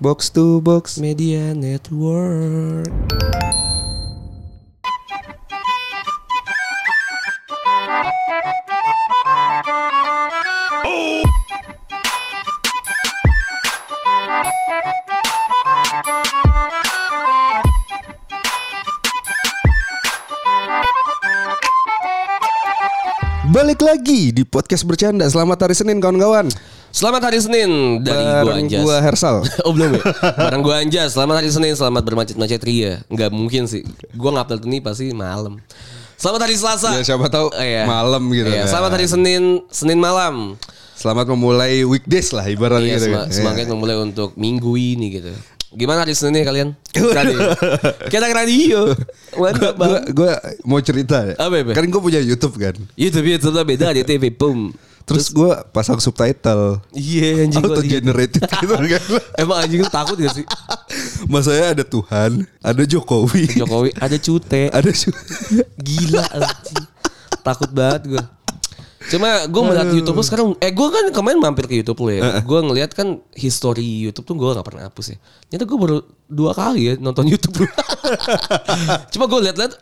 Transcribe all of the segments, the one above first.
Box to box. Media Network. Balik lagi di podcast bercanda. Selamat hari Senin kawan-kawan. Selamat hari Senin dari gua Bareng Anjas. gua Hersal. oh belum ya? Barang gua Anjas. Selamat hari Senin, selamat bermacet-macet ria. Nggak mungkin sih. Gua ngupload ini pasti malam. Selamat hari Selasa. Ya, siapa tahu Oh, iya. malam gitu Iya, kan. Selamat hari Senin, Senin malam. Selamat memulai weekdays lah ibaratnya Iya, gitu. kan. semangat Iya. memulai untuk minggu ini gitu. Gimana hari Senin kalian? Radio. Kita radio. Mantap Gua, gua mau cerita ya. Apa, apa? Kan gue punya YouTube kan. YouTube YouTube lah beda di TV boom. Terus gue pasang subtitle. Iya anjing gua Auto generated gitu kan. Emang anjing takut gak sih? Masanya ada Tuhan, ada Jokowi, Jokowi ada cute. ada Su- Gila anjing. Takut banget gue. Cuma gue melihat YouTube lu sekarang Eh gue kan kemarin mampir ke YouTube lu ya Gue ngeliat kan history YouTube tuh gue gak pernah hapus ya Ternyata gue baru dua kali ya nonton YouTube lu Cuma gue liat-liat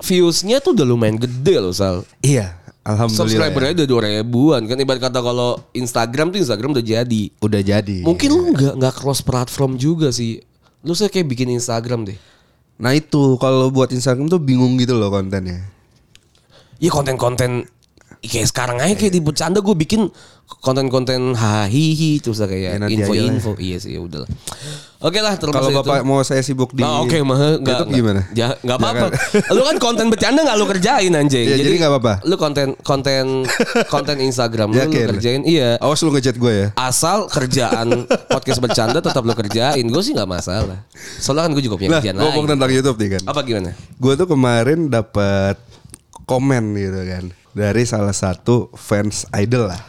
Viewsnya tuh udah lumayan gede loh Sal Iya, alhamdulillah. Subscribernya udah dua ribuan Kan ibarat kata kalau Instagram tuh Instagram udah jadi ya. Udah jadi. Mungkin lu gak, nggak cross platform juga sih Lu sih kayak bikin Instagram deh Nah itu kalau buat Instagram tuh bingung gitu loh kontennya. Iya konten-konten kayak sekarang aja kayak di bercanda gue bikin konten-konten hahihi terus lah Ya, kayak info-info. Iya sih udah lah. Oke lah terlepas Kalau bapak itu. mau saya sibuk di Nah, oke mah enggak YouTube gimana? Ya enggak apa-apa. Lu kan konten bercanda enggak lu kerjain anjing. Ya, jadi nggak apa-apa. Lu konten konten konten Instagram lu, lu kerjain iya. Awas lu ngechat gue ya. Asal kerjaan podcast bercanda tetap lu kerjain. Gue sih nggak masalah. Soalnya kan gue juga punya Nah, kerjaan ngomong lain. tentang YouTube nih kan. Apa gimana? Gue tuh kemarin dapat komen gitu kan dari salah satu fans idol lah.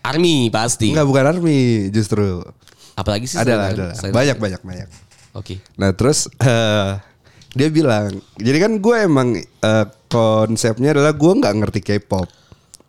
Army pasti. Enggak bukan army justru. Apalagi sih Ada lah, selain- ada lah. selain- Banyak banyak banyak. Oke. Nah terus eh, dia bilang, jadi kan gue emang eh, konsepnya adalah gue nggak ngerti K-pop.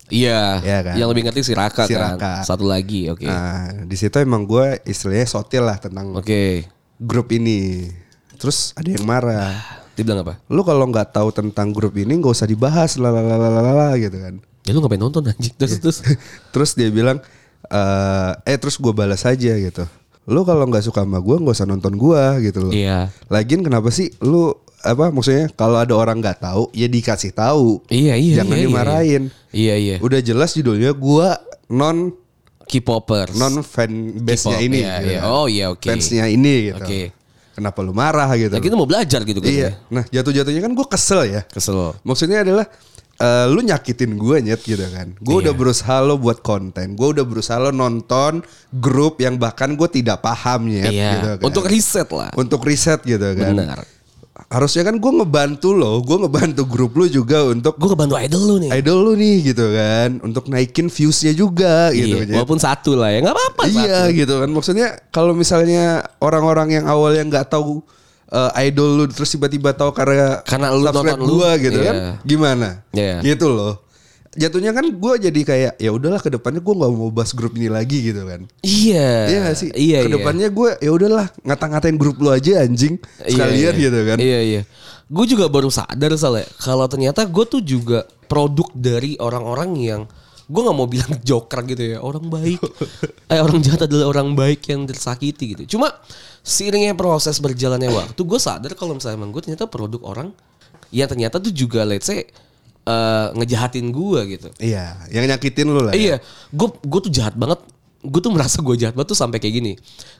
Iya, Iya kan? yang lebih ngerti si Raka Si kan. Raka. Satu lagi, oke. Nah di situ emang gue istilahnya sotil lah tentang Oke. grup ini. Terus ada yang marah. Dia bilang apa? Lu kalau nggak tahu tentang grup ini nggak usah dibahas lalalala gitu kan. Ya lu ngapain nonton anjing? Terus terus. terus dia bilang eh eh terus gue balas aja gitu. Lu kalau nggak suka sama gue nggak usah nonton gue gitu loh. Iya. Lagian kenapa sih lu apa maksudnya kalau ada orang nggak tahu ya dikasih tahu. Iya, iya, Jangan iya, iya. dimarahin. Iya, iya. Udah jelas judulnya gue non K-popers. non fan base-nya ini. iya, gitu iya. kan. Oh, iya, oke. Fansnya ini gitu. Oke. Kenapa lu marah gitu? Ya kita mau belajar gitu kan. Iya. Nah jatuh-jatuhnya kan gue kesel ya. Kesel. Maksudnya adalah eh, lu nyakitin gue nyet gitu kan. Gue udah Iya. berusaha lo buat konten. Gue udah berusaha lo nonton grup yang bahkan gue tidak paham nyet. Iya. Gitu kan. Untuk riset lah. untuk riset gitu kan. Benar. Harusnya kan gue ngebantu lo, gue ngebantu grup lu juga untuk Gue kebantu idol lu nih. idol lu nih gitu kan, untuk naikin viewsnya juga gitu. Iya, walaupun satu lah ya nggak apa-apa. Iya satu. gitu kan maksudnya kalau misalnya orang-orang yang awalnya nggak tahu uh, idol lu terus tiba-tiba tahu karena Karena lu subscribe nonton lu, gua gitu iya. kan gimana Iya. gitu loh jatuhnya kan gue jadi kayak ya udahlah ke depannya gue nggak mau bahas grup ini lagi gitu kan Iya. Iya gak sih Iya, iya. ke depannya gue ya udahlah ngata-ngatain grup lu aja anjing sekalian iya. gitu kan Iya iya. Gue juga baru sadar soalnya kalau ternyata gue tuh juga produk dari orang-orang yang gue nggak mau bilang joker gitu ya orang baik, eh orang jahat adalah orang baik yang tersakiti gitu. Cuma seiringnya proses berjalannya waktu gue sadar kalau misalnya emang gue ternyata produk orang yang ternyata tuh juga let's say eh, ngejahatin gue gitu. iya yang nyakitin lu lah ya. Iya, gue gue tuh jahat banget. Gue tuh merasa gue jahat banget tuh sampai kayak gini.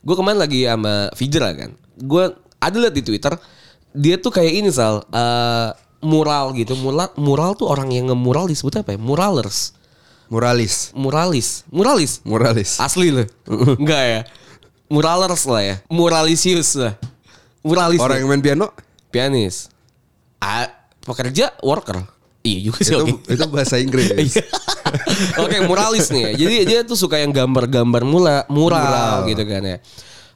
Gue kemarin lagi sama Fijra kan. Gue ada liat di Twitter. Dia tuh kayak ini sal eh, mural gitu. Mural mural tuh orang yang ngemural disebut apa ya? Muralers. muralis Muralis. Muralis. muralis Asli loh. Enggak ya. Muralers lah ya. Muralisius lah. Muralis. orang yang main piano pianis. Ah, pekerja worker. Iya juga sih. itu oke. itu bahasa Inggris Iya. Oke, muralis nih ya. Jadi dia tuh suka yang gambar-gambar mula, mural, Mural. gitu kan ya.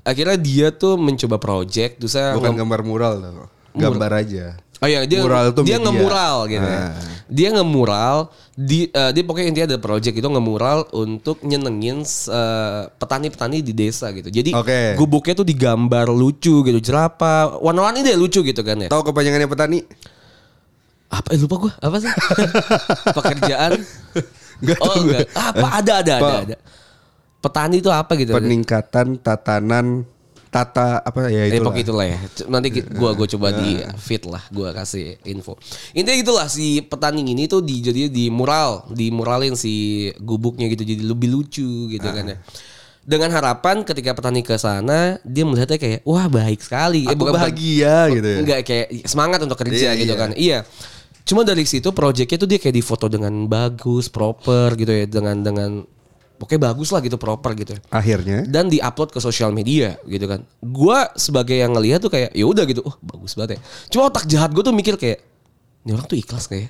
Akhirnya dia tuh mencoba project terus saya bukan gambar mural tuh gambar aja Oh iya, dia Mural tuh dia media. ngemural gitu ya. Ah. Dia ngemural di eh, dia pokoknya intinya ada project itu ngemural untuk nyenengin eh, petani-petani di desa gitu. Jadi Oke. gubuknya tuh digambar lucu gitu, jerapah, warna-warni deh lucu gitu kan ya. Tahu kepanjangannya petani? Apa eh, lupa gua, apa sih? Pekerjaan. Enggak Oh tahu gue. enggak. Apa ada ada ada Pak. ada. Petani itu apa gitu? Peningkatan tatanan tata apa ya Eh itu. pokoknya itulah ya. Nanti gua gua coba di fit lah, gua kasih info. Intinya itulah si petani ini tuh di jadi di mural, di muralin si gubuknya gitu jadi lebih lucu gitu kan ya. Dengan harapan ketika petani ke sana dia melihatnya kayak wah baik sekali. Aku bukan- bahagia gitu ya. Enggak kayak semangat untuk kerja Iya, gitu iya. kan. Iya. Cuma dari situ proyeknya tuh dia kayak difoto dengan bagus, proper gitu ya, dengan dengan pokoknya bagus lah gitu, proper gitu. Akhirnya Dan diupload ke sosial media gitu kan. Gua sebagai yang ngelihat tuh kayak ya udah gitu, oh bagus banget ya. Cuma otak jahat gue tuh mikir kayak ini orang tuh ikhlas kayak.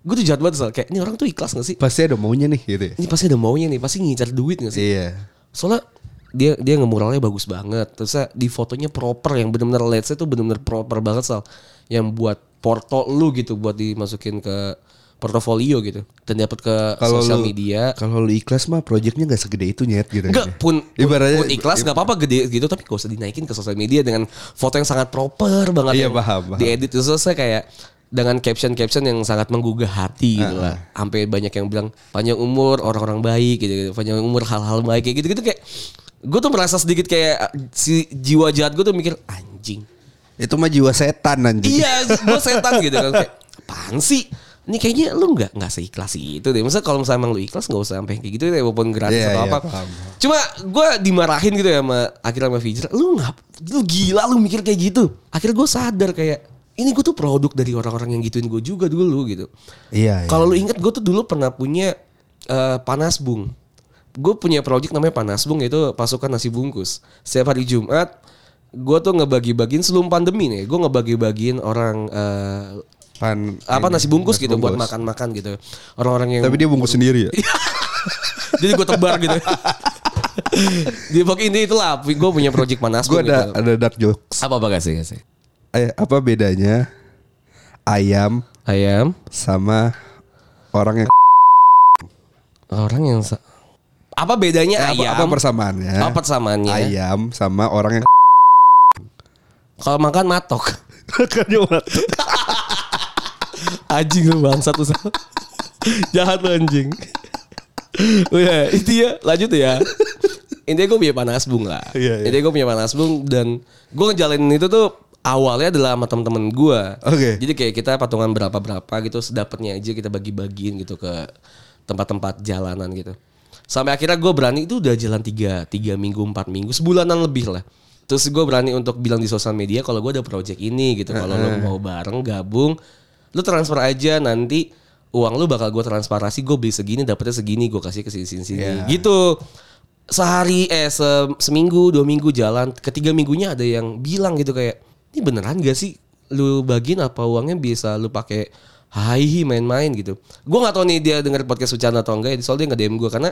Gue tuh jahat banget soal kayak ini orang tuh ikhlas gak sih? pasti ada maunya nih gitu ya. Ini pasti ada maunya nih, pasti ngincar duit gak sih? Iya. Soalnya dia dia ngemuralnya bagus banget. Terus di fotonya proper yang benar-benar lensnya tuh benar-benar proper banget sal. Yang buat porto lu gitu buat dimasukin ke portofolio gitu dan dapat ke Kalau sosial lu- media. Kalau lu ikhlas mah proyeknya nggak segede itu nyet gitu. Enggak pun, pun, Ibaratnya- pun ikhlas nggak apa-apa gede gitu tapi gak usah dinaikin ke sosial media dengan foto yang sangat proper banget Iya, paham, paham. diedit terus saya kayak dengan caption-caption yang sangat menggugah hati gitu lah. Sampai banyak yang bilang panjang umur orang-orang baik gitu, gitu. panjang umur hal-hal baik kayak gitu-gitu kayak gue tuh merasa sedikit kayak si jiwa jahat gue tuh mikir anjing. Itu mah jiwa setan anjing. Iya, gue setan gitu kan kayak apaan sih? Ini kayaknya lu nggak nggak seikhlas itu deh. Maksudnya kalau misalnya emang lu ikhlas nggak usah sampai kayak gitu deh, walaupun gratis Iya, atau iya, apa. paham. Cuma gue dimarahin gitu ya sama akhirnya sama Fijr. Lu ngap, lu gila lu mikir kayak gitu. Akhirnya gue sadar kayak ini gue tuh produk dari orang-orang yang gituin gue juga dulu gitu. Iya. iya. Kalau lu inget gue tuh dulu pernah punya eh, panas bung. Gue punya project namanya panas bung yaitu pasukan nasi bungkus. Setiap hari Jumat gue tuh ngebagi-bagiin sebelum pandemi nih. Gue ngebagi-bagiin orang eh, Pan, apa ini, nasi bungkus nasi gitu buat bungkus. makan-makan gitu. Orang-orang yang Tapi dia bungkus sendiri ya. jadi gue tebar gitu. Di pokoknya ini itulah gue punya project panas Gue ada gitu. ada dark jokes. Apa apa gak sih? gak sih? Eh, apa bedanya ayam Ayam sama orang yang orang yang sa- apa bedanya Eh, apa, ayam? apa persamaannya? Apa persamaannya? Ayam sama orang yang Kalau makan matok. Kan anjing lu bangsat lu. Jahat lu anjing. Oh ya, itu ya lanjut ya. Intinya gue punya panas bung lah. Iya, iya. Intinya gue punya panas bung dan gue ngejalanin itu tuh awalnya adalah sama temen-temen gue. Oke. Jadi kayak kita patungan berapa-berapa gitu, sedapatnya aja kita bagi-bagiin gitu ke tempat-tempat jalanan gitu. Sampai akhirnya gue berani itu udah jalan tiga, tiga minggu, empat minggu, sebulanan lebih lah. Terus gue berani untuk bilang di sosial media kalau gue ada project ini gitu. Kalau lo mau bareng gabung, lu transfer aja nanti uang lu bakal gue transparasi. Gue beli segini, dapetnya segini, gue kasih ke sini sini sini. Iya. Gitu. Sehari eh se- seminggu dua minggu jalan, ketiga minggunya ada yang bilang gitu kayak ini beneran gak sih lu bagiin apa uangnya bisa lu pakai hai main-main gitu. Gue nggak tahu nih dia denger podcast Ucana atau enggak ya, soalnya dia nggak DM gue karena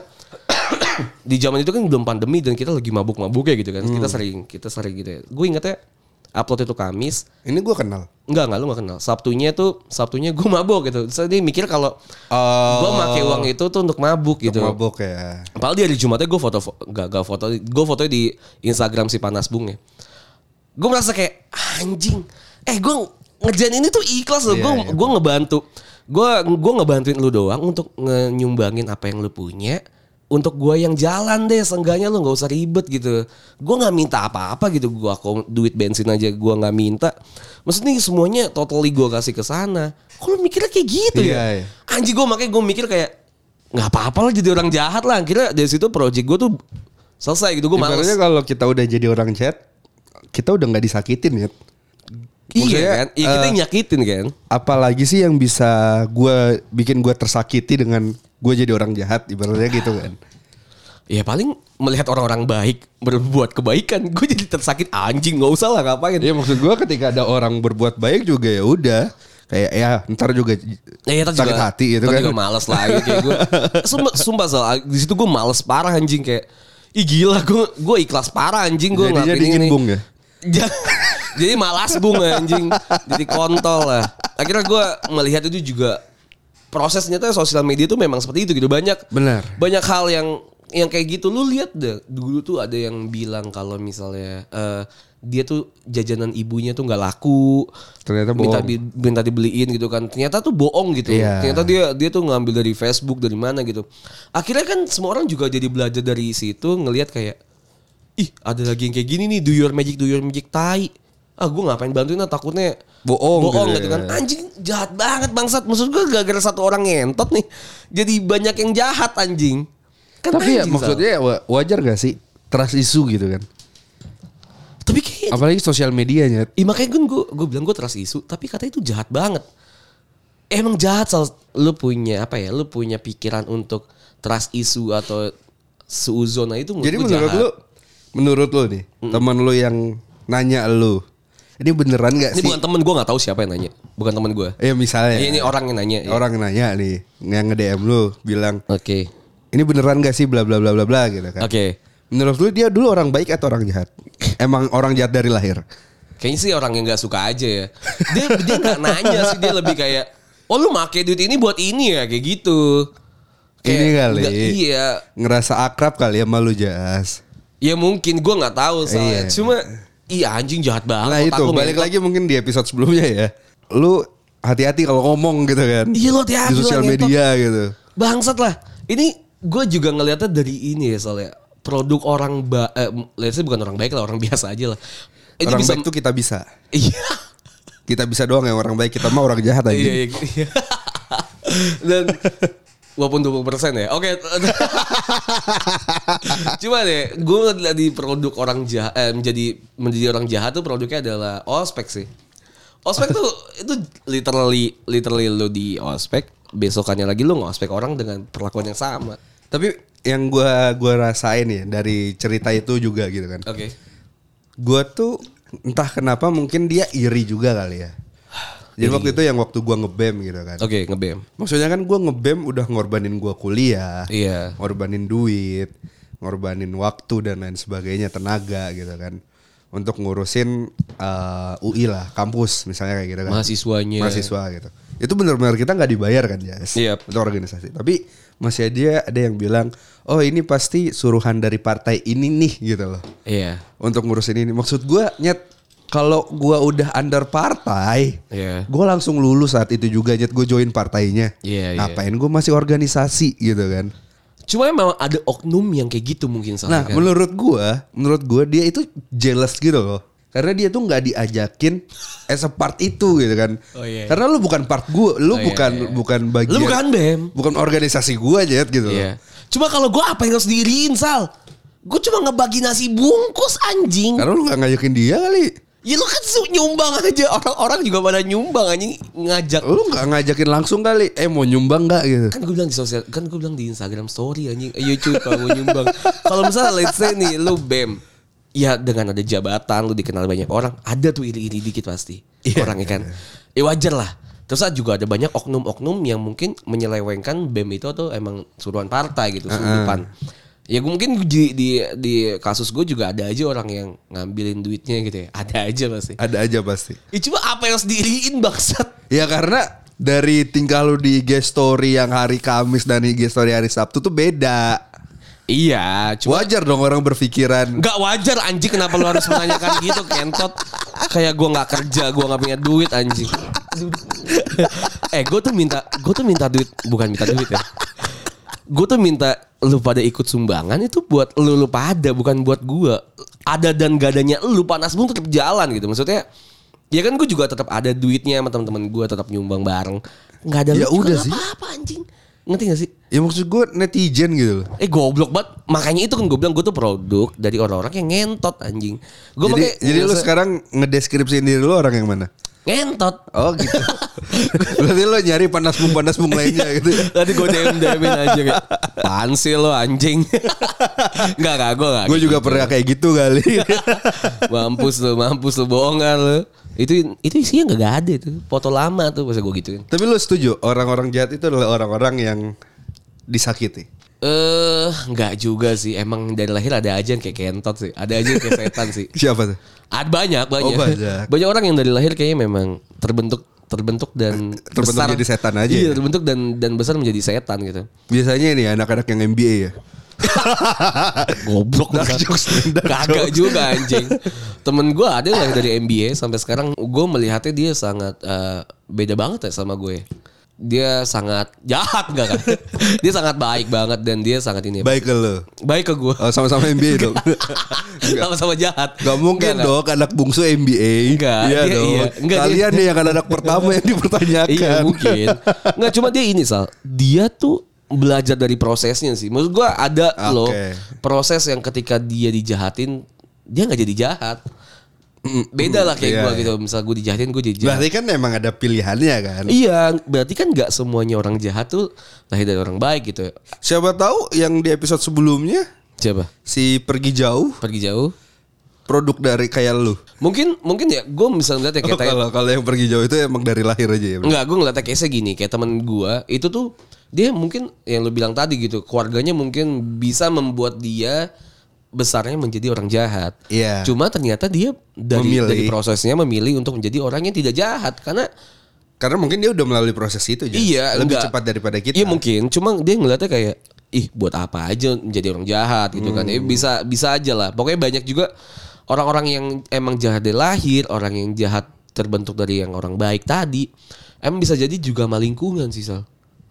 di zaman itu kan belum pandemi dan kita lagi mabuk-mabuknya gitu kan. Kita sering kita sering gitu ya. Gue ingetnya upload itu Kamis. ini gue kenal. Enggak, enggak lu gak kenal. Sabtunya tuh Sabtunya gue mabuk gitu. Saya dia mikir kalau Oh. gue pakai uang itu tuh untuk mabuk gitu. Mabuk ya. Padahal di hari Jumatnya gue foto, gak, gak foto, gue fotonya di Instagram si Panas Bung ya. Gue merasa kayak anjing. Eh gue ngerjain ini tuh ikhlas loh. Iya, Gue iya. gue ngebantu. Gue gue ngebantuin lu doang untuk nyumbangin apa yang lu punya. Untuk gue yang jalan deh, seenggaknya lu nggak usah ribet gitu. Gue nggak minta apa-apa gitu. Gue aku duit bensin aja gue nggak minta. Maksudnya semuanya totally gue kasih ke sana. Kok lu mikirnya kayak gitu Iya, ya? iya. Anjing gue makanya gue mikir kayak nggak apa-apa lah jadi orang jahat lah. Akhirnya dari situ project gue tuh selesai gitu. Gue males. Kalau kita udah jadi orang chat, kita udah nggak disakitin ya. Iya maksudnya, kan? Iya kita eh, nyakitin kan? Apalagi sih yang bisa gue bikin gue tersakiti dengan gue jadi orang jahat, ibaratnya gitu kan. Ya paling melihat orang-orang baik berbuat kebaikan, gue jadi tersakit anjing nggak usah lah ngapain. Ya maksud gue ketika ada orang berbuat baik juga ya udah kayak ya ntar juga Ya, ya, sakit hati gitu kan. juga males lagi kayak gue. Sumpah, sumpah Sal, di situ gue males parah anjing kayak Ih gila gue gue ikhlas parah anjing gue ngelakuin dingin ini. bung ya. Ja- jadi malas bung anjing. Jadi kontol lah. Akhirnya gue melihat itu juga prosesnya tuh sosial media tuh memang seperti itu gitu. Banyak Benar. banyak hal yang yang kayak gitu. Lu lihat deh dulu tuh ada yang bilang kalau misalnya eh, dia tuh jajanan ibunya tuh nggak laku. Ternyata minta, bohong. bi- minta dibeliin gitu kan. Ternyata tuh bohong gitu. Iya. ternyata dia dia tuh ngambil dari Facebook dari mana gitu. Akhirnya kan semua orang juga jadi belajar dari situ ngelihat kayak ih ada lagi yang kayak gini nih. Do your magic do your magic tai ah gue ngapain bantuin ah takutnya Bohong bohong gitu gitu kan ya. anjing jahat banget bangsat maksud gue gara-gara satu orang ngentot nih jadi banyak yang jahat anjing kan Tapi ya anjing, Sal. maksudnya wa- wajar gak sih trust isu gitu kan? tapi kayak Apalagi sosial medianya. Iya makanya gue gue gue bilang gue trust isu tapi katanya itu jahat banget. Emang jahat Sal. Lu punya apa ya? Lu punya pikiran untuk trust isu atau seuzon nah itu menurut Jadi menurut jahat. lu, menurut lu nih, teman lu yang nanya lu, ini beneran gak ini sih? bukan temen gue nggak tahu siapa yang nanya. Bukan temen gue. Ya misalnya, Iya ini orang yang nanya. ya. orang nanya nih, yang nge-DM lu bilang, Oke. ini beneran gak sih bla bla bla bla bla gitu kan? Oke. Menurut lu dia dulu orang baik atau orang jahat? Emang orang jahat dari lahir? Kayaknya sih orang yang nggak suka aja ya. Dia dia nggak nanya sih dia lebih kayak, oh lu make duit ini buat ini ya kayak gitu. Ini kali. nggak- iya. Ngerasa akrab kali ya malu jas. Ya mungkin gue nggak tahu soalnya. Iya. Cuma iya anjing jahat banget. Nah itu balik lagi mungkin di episode sebelumnya ya. Lu hati-hati kalau ngomong gitu kan. Iya, lu hati-hati Di sosial media gitu. Bangsat lah. Ini gue juga ngeliatnya dari ini ya soalnya. Produk orang ba eh, let's say bukan orang baik lah, orang biasa aja lah. Ini orang bisa baik tuh kita bisa. Iya. Kita bisa doang yang orang baik. Kita mah orang jahat aja. Iya, iya, iya. Dan walaupun 20% ya. Oke. Cuma deh, gue di produk orang jahat eh, menjadi menjadi orang jahat tuh produknya adalah ospek sih. Ospek tuh itu literally literally lo di ospek, besokannya lagi lo ngospek orang dengan perlakuan yang sama. Tapi yang gua gua rasain ya dari cerita itu juga gitu kan. Oke. Gua tuh entah kenapa mungkin dia iri juga kali ya. Jadi waktu itu yang waktu gua ngebem gitu kan. Oke, ngebem. Maksudnya kan gua ngebem udah ngorbanin gua kuliah. Iya. ngorbanin duit, ngorbanin waktu dan lain sebagainya, tenaga gitu kan. Untuk ngurusin eh, UI lah, kampus misalnya kayak gitu kan. Mahasiswanya. Mahasiswa gitu. Itu benar-benar kita nggak dibayar kan, Jas. Yep. Untuk organisasi. Tapi masih ada ada yang bilang, "Oh, ini pasti suruhan dari partai ini nih." gitu loh. Iya. Untuk ngurusin ini. Maksud gua nyet kalau gua udah under partai, Iya. gue langsung lulus saat itu juga nyet gue join partainya. Iya, iya. Ngapain gue masih organisasi gitu kan? Cuma memang ada oknum yang kayak gitu mungkin Nah, soalnya kan. menurut gua, menurut gua dia itu jealous gitu loh. Karena dia tuh nggak diajakin as a part itu gitu kan. Oh, iya, iya. Karena lu bukan part gua, lu Oh, iya, bukan iya. bukan bagian. Lu bukan BEM. Bukan organisasi gua aja gitu loh. Iya. Cuma kalau gue apa yang harus diriin Sal? Gue cuma ngebagi nasi bungkus anjing. Karena lu nggak ngajakin dia kali. Ya lu kan su- nyumbang aja orang-orang juga pada nyumbang anjing ngajak. Lu nggak ngajakin langsung kali. Eh mau nyumbang nggak gitu. Kan gue bilang di sosial, kan gue bilang di Instagram story anjing. Ayo cuy kalau mau nyumbang. kalau misalnya let's say nih lu BEM. Ya dengan ada jabatan lu dikenal banyak orang, ada tuh iri-iri dikit pasti. Iya. Orangnya kan. Ya wajar lah. Terus juga ada banyak oknum-oknum yang mungkin menyelewengkan BEM itu tuh emang suruhan partai gitu, sundupan. Ya gue mungkin di, di di kasus gue juga ada aja orang yang ngambilin duitnya gitu ya. Ada aja pasti. Ada aja pasti. Ya cuma apa yang harus diriin bangsat? Ya karena dari tingkah lu di IG story yang hari Kamis dan IG story hari Sabtu tuh beda. Iya, cuma Wajar dong orang berpikiran Gak wajar anjing kenapa lu harus menanyakan gitu kentot Kayak gue gak kerja gue gak punya duit anjing Eh gue tuh minta Gue tuh minta duit Bukan minta duit ya Gue tuh minta Lu pada ikut sumbangan Itu buat lu lu pada Bukan buat gue Ada dan gak adanya Lu panas pun tetap jalan gitu Maksudnya Ya kan gue juga tetap ada duitnya sama teman-teman gue tetap nyumbang bareng. Nggak ada Ya lu udah sih. apa-apa anjing. Ngerti gak sih? Ya maksud gue netizen gitu Eh goblok banget. Makanya itu kan gue bilang gue tuh produk dari orang-orang yang ngentot anjing. Gue Jadi, pakai jadi lu sekarang ngedeskripsiin diri lu orang yang mana? Ngentot. Oh gitu. Berarti lu nyari panas bung panas bung lainnya gitu. Tadi gue DM DMin aja kayak Apaan sih lo anjing Enggak enggak gue enggak Gue juga pernah kayak gitu kali. Mampus lu Mampus lu bohongan lu Itu itu isinya gak ada itu Foto lama tuh Masa gue gituin Tapi lu setuju orang-orang jahat itu adalah orang-orang yang disakiti. Eh Enggak juga sih Emang dari lahir ada aja yang kayak kentot sih Ada aja yang kayak setan sih Siapa tuh? Ada banyak banyak. Oh, banyak. banyak orang yang dari lahir kayaknya memang terbentuk terbentuk dan Terbentuk besar jadi setan aja Iya, ya? terbentuk dan dan besar menjadi setan gitu. Biasanya ini anak-anak yang MBA ya. Goblok Dark jokes, dark Kagak juga anjing. Temen gue ada yang dari MBA sampai sekarang gue melihatnya dia sangat eh, beda banget ya sama gue. Dia sangat jahat enggak kan? dia sangat baik banget dan dia sangat ini. Baik ke lo. Baik ke gue. Oh, sama-sama MBA dong. Sama-sama jahat. Gak mungkin Enggak, dong anak bungsu MBA. Enggak, Iya dia- dong. iya. Enggak, Kalian nih yang anak pertama yang dipertanyakan. Iya mungkin. Nggak cuma dia ini Sal. Dia tuh belajar dari prosesnya sih. Maksud gua ada Oke. loh proses yang ketika dia dijahatin dia nggak jadi jahat. Beda lah kayak Iya, gua iya. gitu. Misal gue dijahatin gue jadi jahat. Berarti kan emang ada pilihannya kan. Iya, berarti kan nggak semuanya orang jahat tuh lahir dari orang baik gitu. Siapa tahu yang di episode sebelumnya Siapa? si pergi jauh Pergi jauh? produk dari kayak lu. Mungkin mungkin ya gue misalnya ngeliat ya kayak Kalau kalau yang pergi jauh itu emang dari lahir aja ya. Enggak, gue ngeliatnya case gini, kayak temen gue itu tuh dia mungkin yang lu bilang tadi gitu, keluarganya mungkin bisa membuat dia besarnya menjadi orang jahat. Iya. Cuma ternyata dia dari Memilih. dari prosesnya memilih untuk menjadi orang yang tidak jahat karena Karena mungkin dia udah melalui proses itu Jas. iya lebih enggak. cepat daripada kita. Iya mungkin, cuma dia ngeliatnya kayak ih buat apa aja menjadi orang jahat gitu kan. Hmm. Eh, bisa bisa aja lah. Pokoknya banyak juga orang-orang yang emang jahat dari lahir, orang yang jahat terbentuk dari yang orang baik tadi. Emang bisa jadi juga sama lingkungan sih Sal.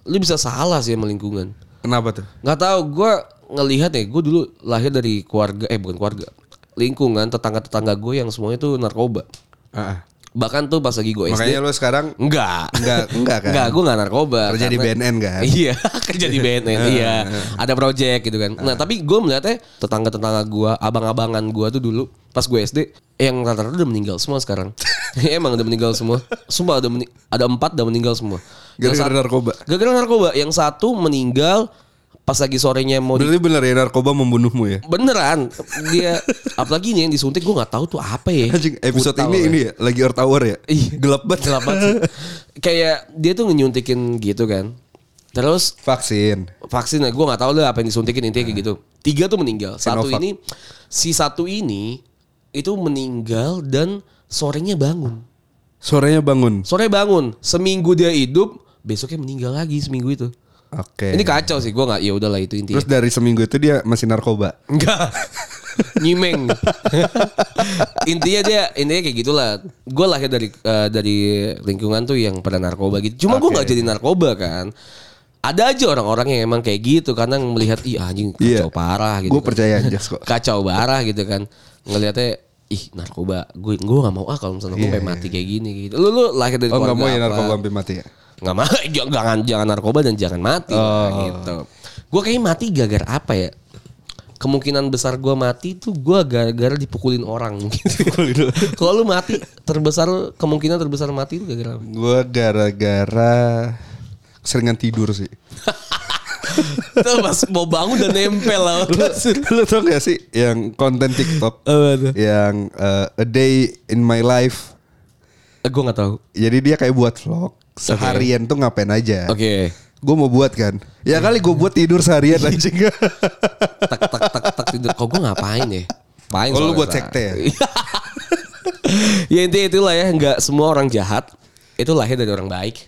Lu bisa salah sih sama lingkungan. Kenapa tuh? Nggak tahu, gue ngelihat ya, gue dulu lahir dari keluarga, eh bukan keluarga, lingkungan tetangga-tetangga gue yang semuanya tuh narkoba. Ah. Bahkan tuh pas lagi gue SD, Makanya lu sekarang enggak, Enggak, enggak kan? enggak, gue nggak narkoba. Kerja di BNN kan? Iya, kerja di BNN, iya. Ada project gitu kan. Nah tapi gue melihatnya tetangga-tetangga gue, abang-abangan gue tuh dulu pas gue SD, yang rata-rata udah meninggal semua sekarang. Emang udah meninggal semua. Sumpah ada meni- ada empat udah meninggal semua. Gara-gara narkoba. Gara-gara narkoba. Yang satu meninggal pas lagi sorenya mau di Berarti bener ya narkoba membunuhmu ya? beneran dia apalagi ini yang disuntik gue nggak tahu tuh apa ya Anjing episode Brutal ini ya. ini ya lagi Earth Hour ya? Iya. Gelap banget. gelap banget sih. kayak dia tuh nyuntikin gitu kan terus Vaksin. vaksin gue nggak tahu lah apa yang disuntikin intinya kayak gitu tiga tuh meninggal satu Sinovac. ini si satu ini itu meninggal dan sorenya bangun Sorenya bangun. sore bangun seminggu dia hidup besoknya meninggal lagi seminggu itu Oke. ini kacau sih gue nggak ya udahlah itu intinya Terus dari seminggu itu dia masih narkoba. Enggak. Nyimeng. intinya dia intinya kayak gitulah. Gue lahir dari eh, dari lingkungan tuh yang pada narkoba gitu. Cuma gue Oke. nggak jadi narkoba kan. Ada aja orang-orang yang emang kayak gitu karena melihat ih anjing kacau Iya. parah gitu. Gue kan. percaya aja kok. Kacau parah gitu kan. Ngelihatnya ih narkoba gue gue nggak mau ah kalau misalnya gue Iya, sampai iya. mati kayak gini gitu. Lu lu lahir dari Oh keluarga mau ya narkoba sampai mati ya? Nggak mau jangan jangan narkoba dan jangan mati Oh. gitu. Gue kayaknya mati gara-gara apa ya? Kemungkinan besar gue mati tuh gue gara-gara dipukulin orang. Gitu kalau lu mati terbesar kemungkinan terbesar mati itu gara-gara? Gue gara-gara keseringan tidur sih. Tuh pas mau bangun dan nempel lah. Lu tau gak sih yang konten TikTok? Yang uh, a day in my life. gue nggak tahu. Jadi dia kayak buat vlog seharian tuh ngapain aja. oke Gue mau buat kan. Ya kali gue buat tidur seharian anjing. tak tak tak tak tidur kok gue ngapain ya Ngapain Oh, lu buat sekte ya? ya intinya itulah ya nggak semua orang jahat itu lahir dari orang baik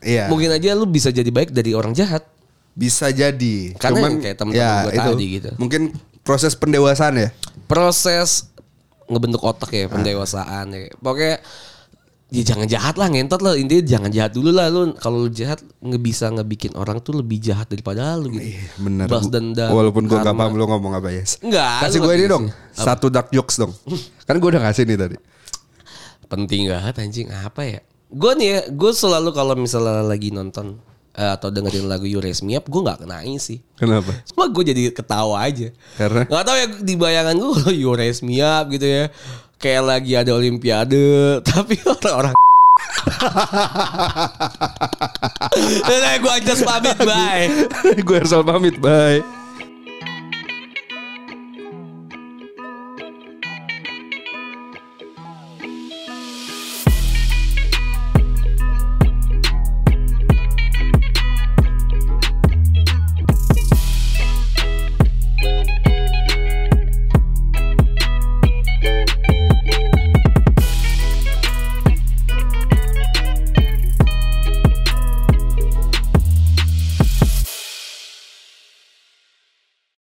Iya. mungkin aja lu bisa jadi baik dari orang jahat Bisa jadi. Karena Cuman kayak temen-temen gua tadi gitu. Mungkin proses pendewasaan ya. proses ngebentuk otak ya pendewasaan ya pokoknya ya jangan jahat lah ngentot lah intinya jangan jahat dulu lah lu kalau lu jahat nggak bisa ngebikin orang tuh lebih jahat daripada lu gitu Iya, bener. balas Gua- dendam Walaupun gue gak paham lu ngomong apa ya. Enggak, Kasih gue ini dong. sih. Satu dark jokes dong. kan gue udah ngasih nih tadi. penting banget anjing apa ya gue nih ya gue selalu kalau misalnya lagi nonton eh, atau dengerin lagu You Raise Me Up gue nggak kenais sih Kenapa? Cuma gue jadi ketawa aja. Karena? Gak tau ya di bayangan gue kalau you raise me up gitu ya. Kayak lagi ada olimpiade. Tapi orang-orang. Udah gue aja pamit bye. gue Ersal pamit. Bye.